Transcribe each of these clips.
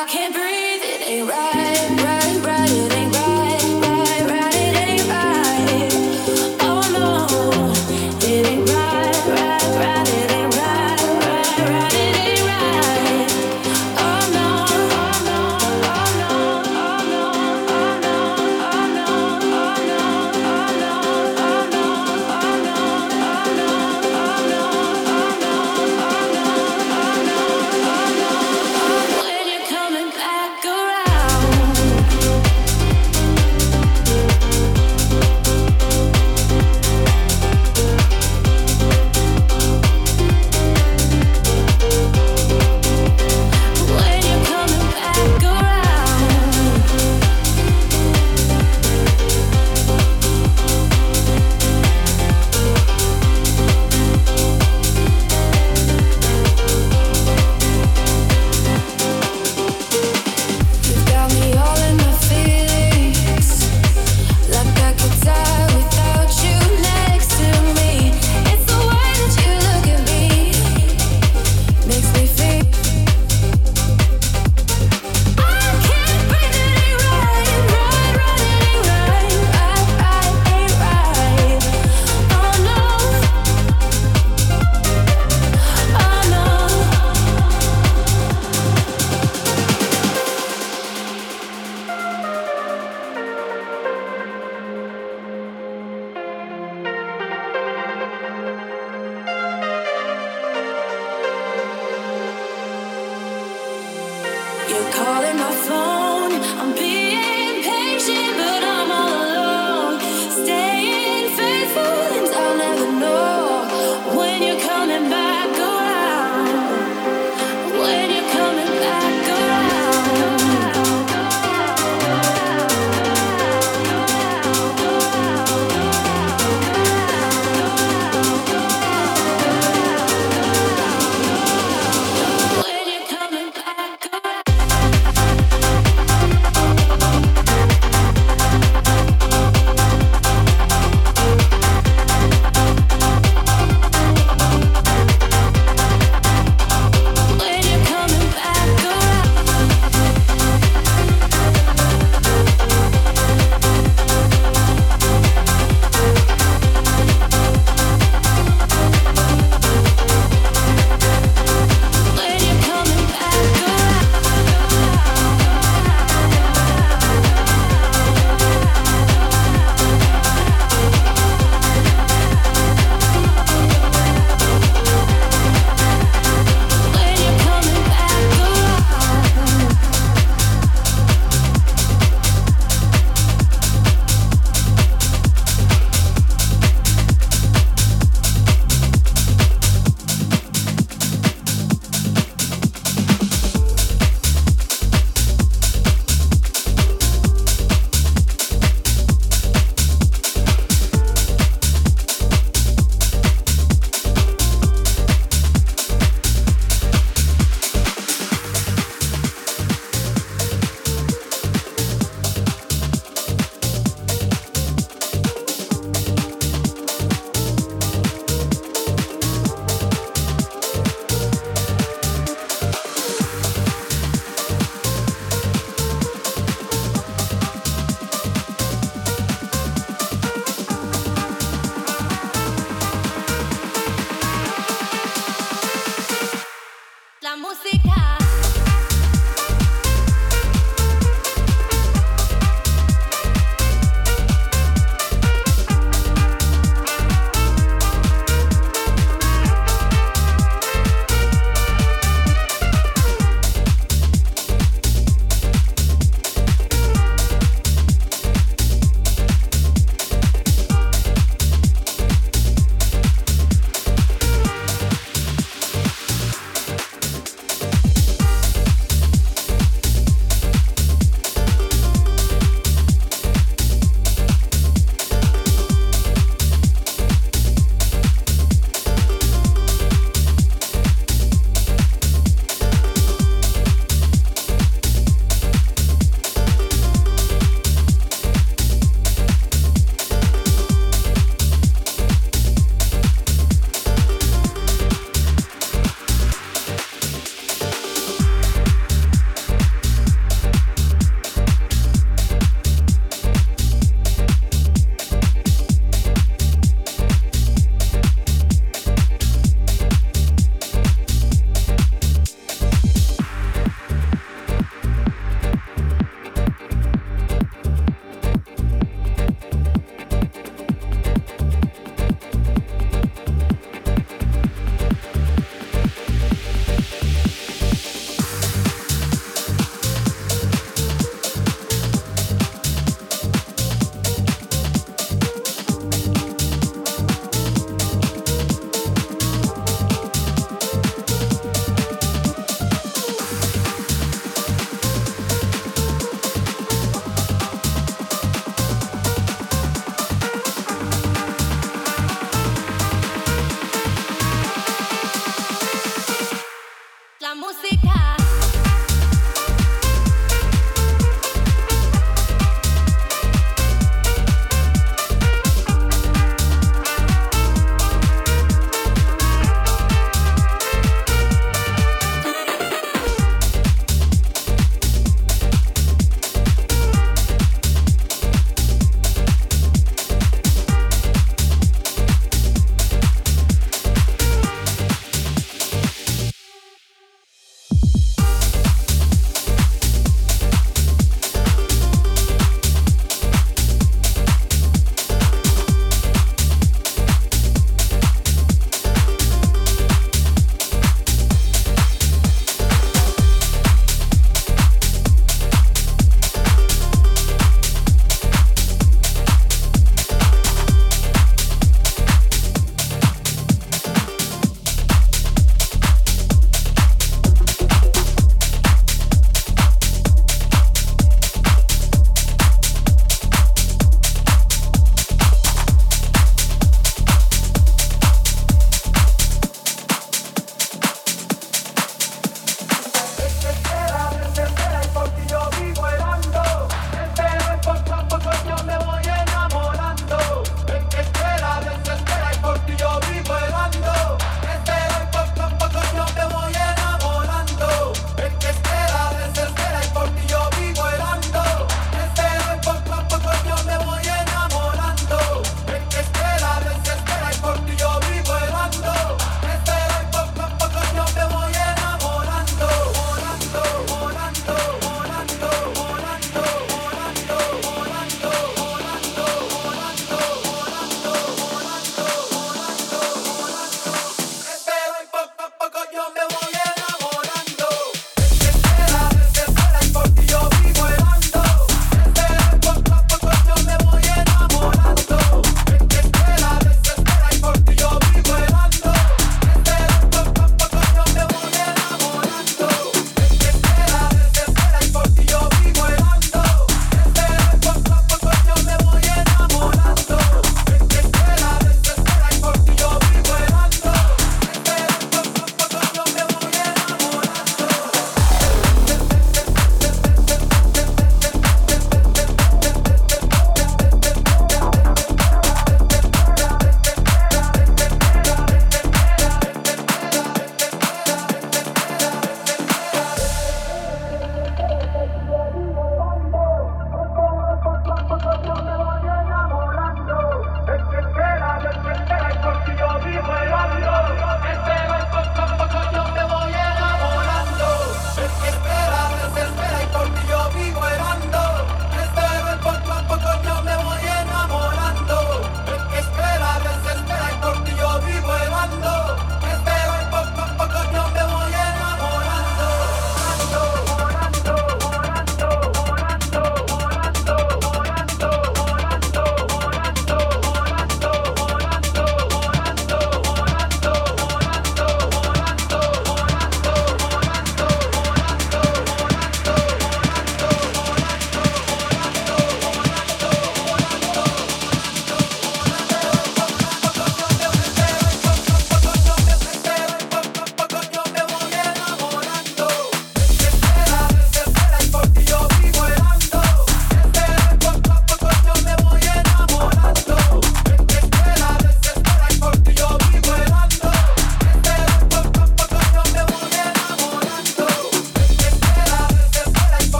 I can't breathe, it ain't right.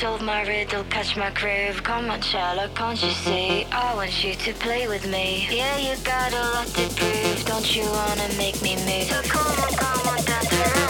solve my riddle, catch my crave. Come on, Sherlock, can't you see? I want you to play with me. Yeah, you got a lot to prove. Don't you wanna make me move? So come on, come on, dance around.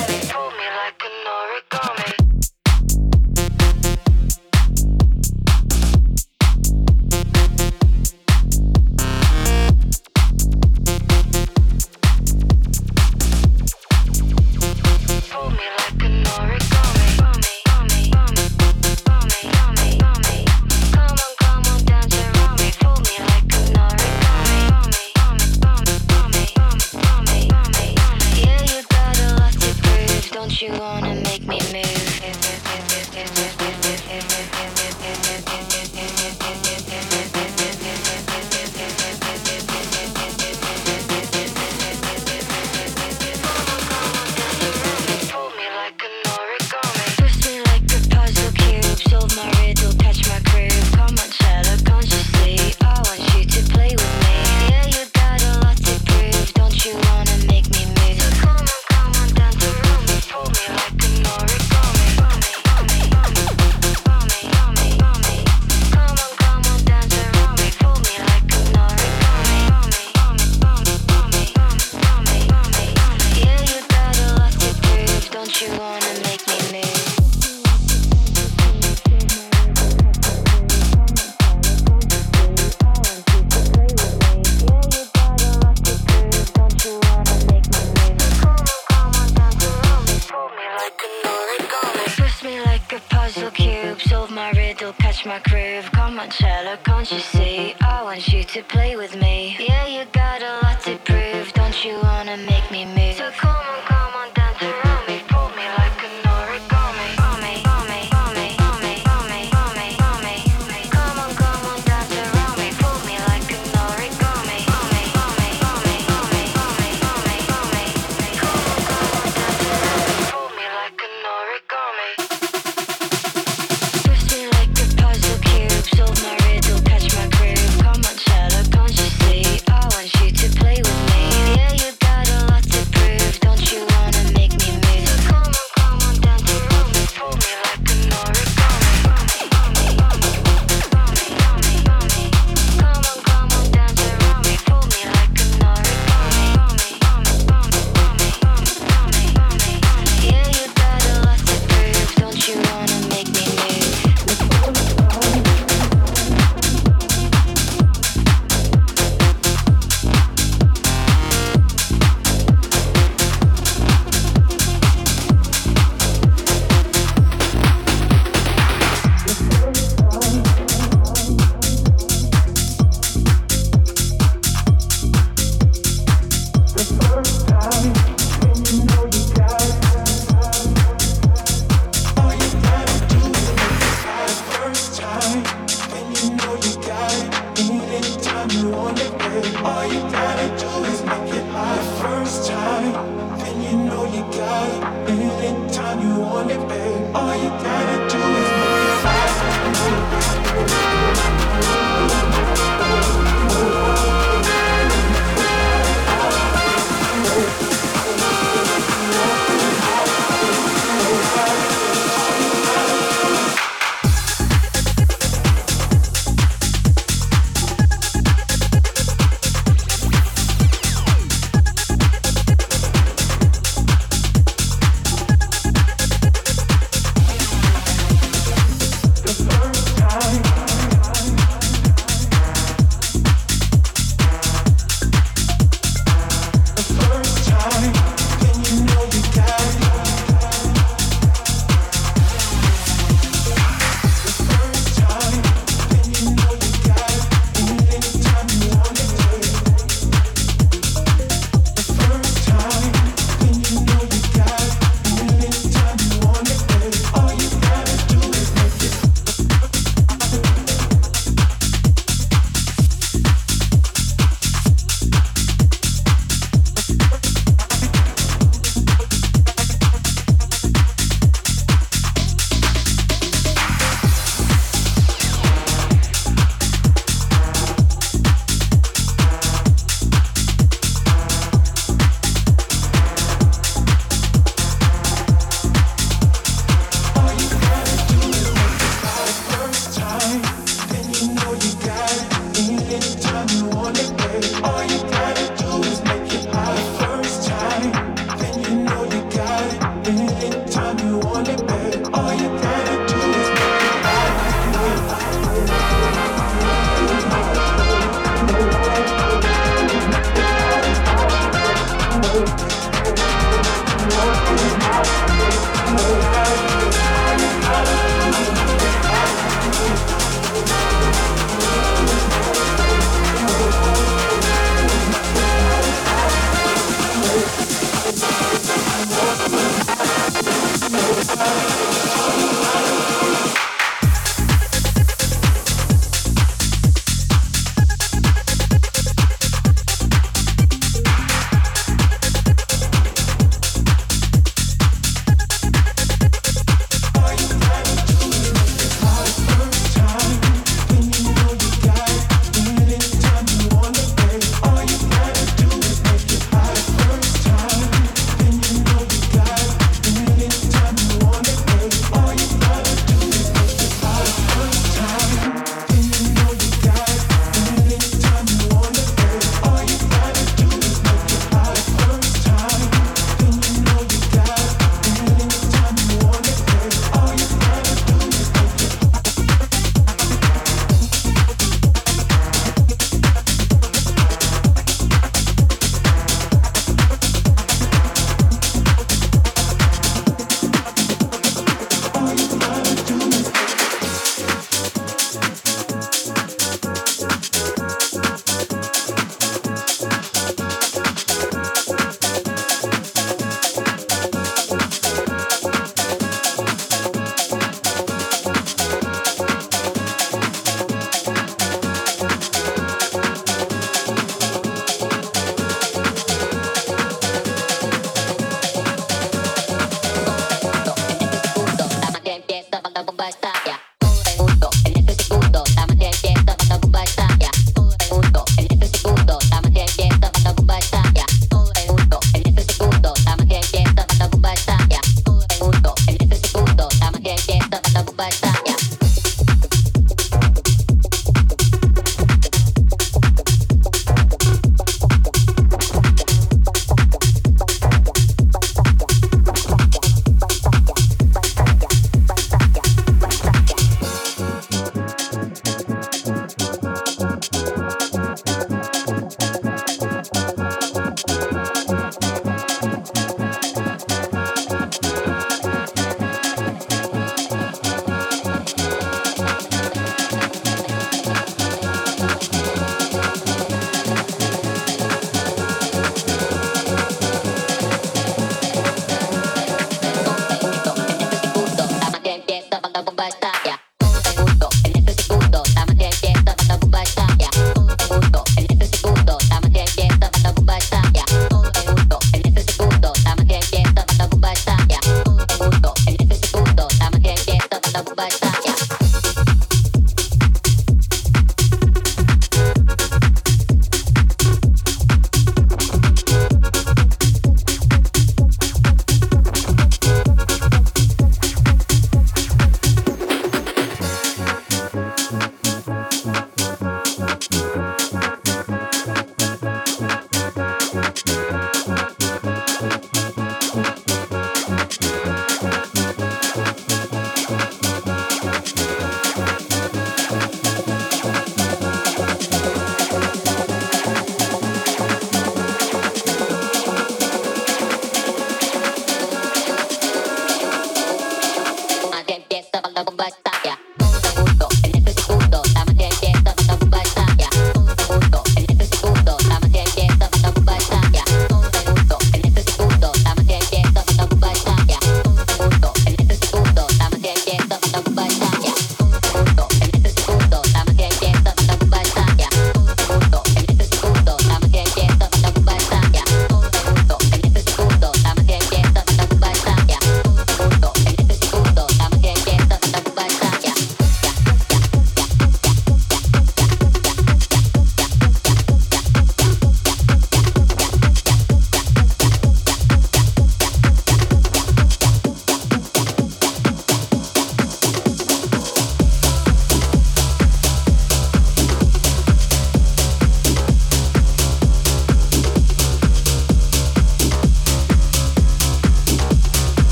my groove. Come on, cello, can't you see? I want you to play with me. Yeah, you got a lot to prove. Don't you wanna make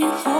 you.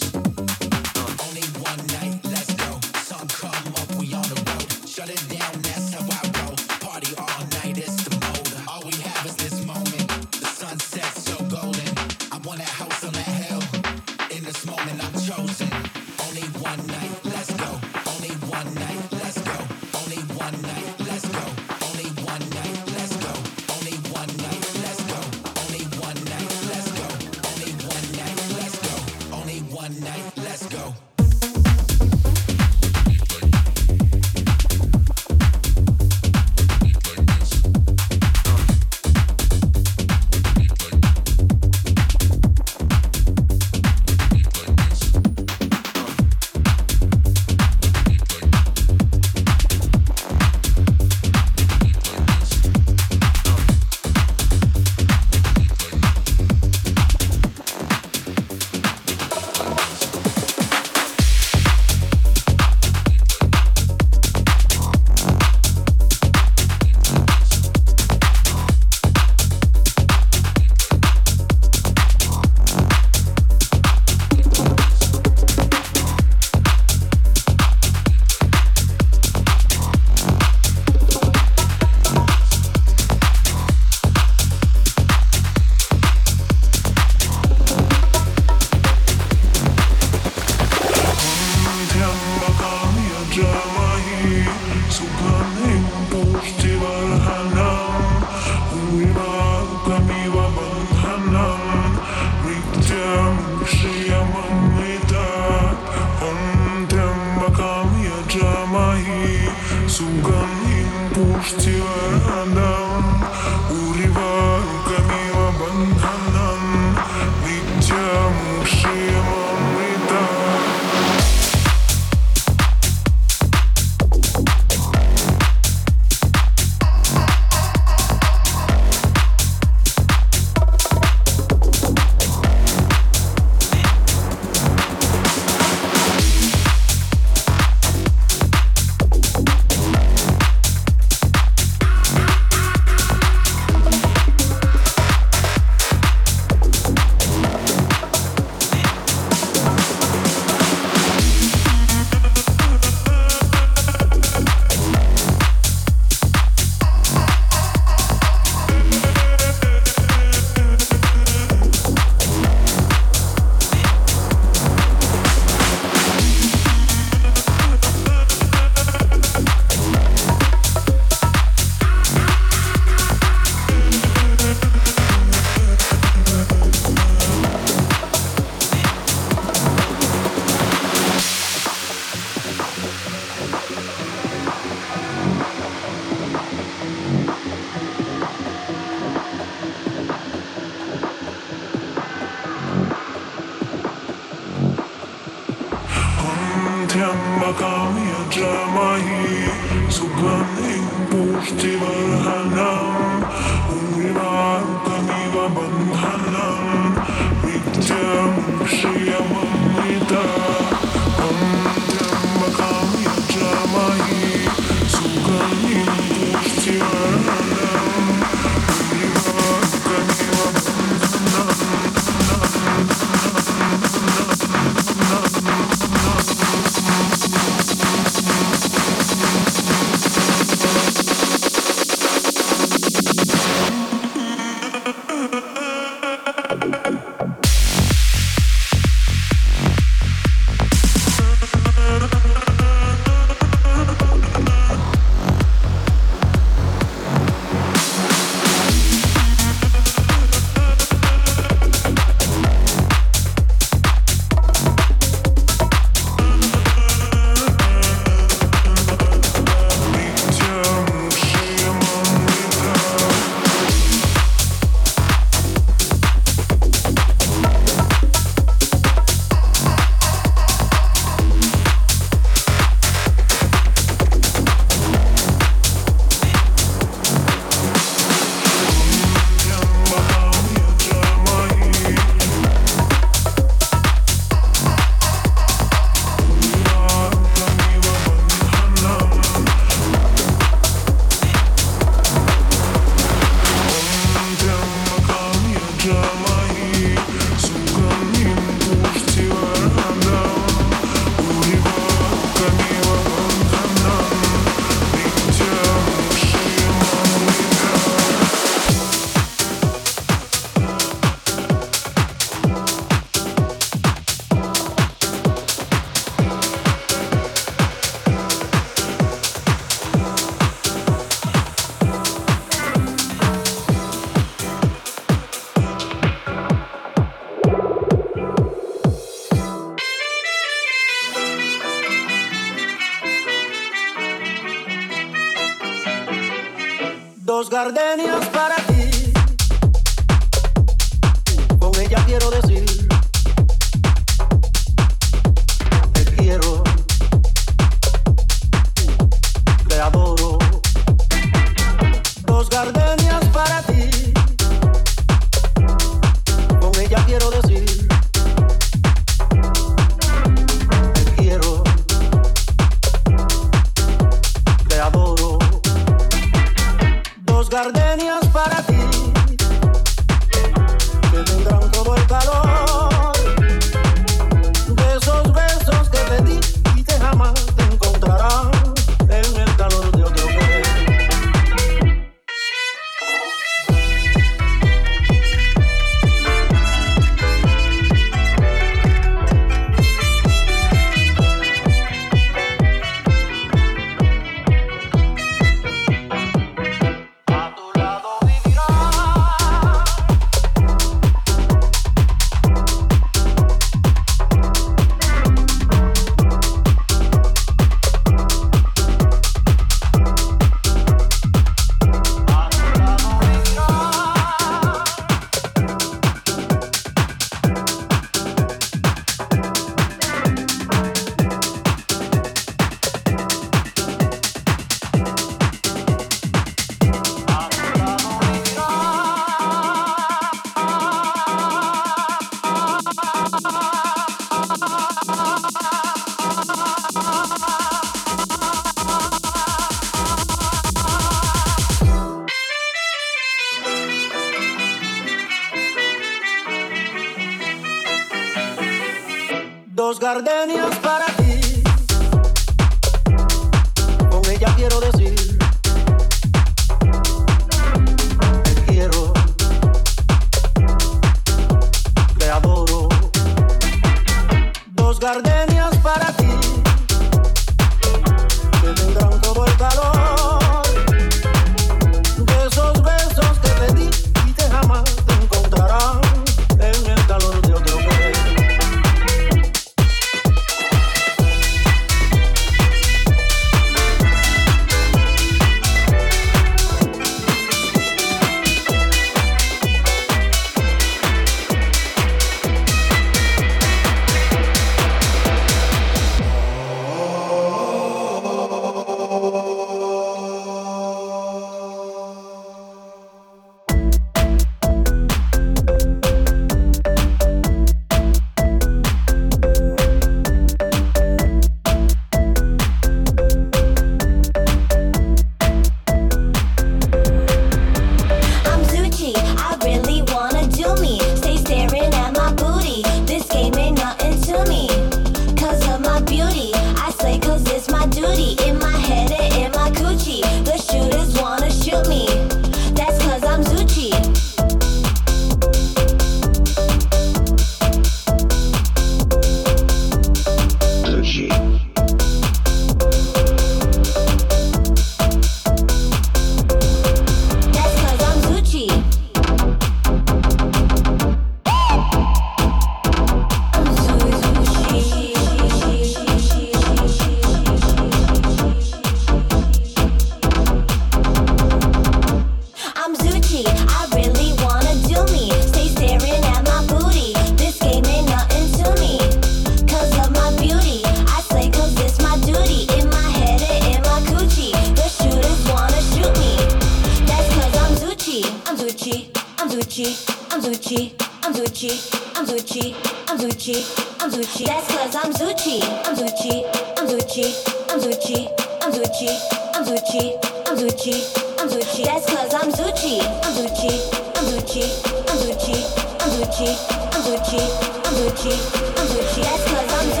I'm Zoochi, I'm Zoochi, I'm Zoochi, I'm Zoochi. That's cause I'm Zoochi, I'm Zoochi, I'm Zoochi, I'm Zoochi, I'm Zoochi, I'm Zoochi, I'm Zoochi, I'm Zoochi. That's cause I'm Zoochi, I'm Zoochi, I'm Zoochi, I'm Zoochi, I'm Zoochi, I'm Zoochi, I'm Zoochi, I'm Zoochi. That's cause I'm Zoochi.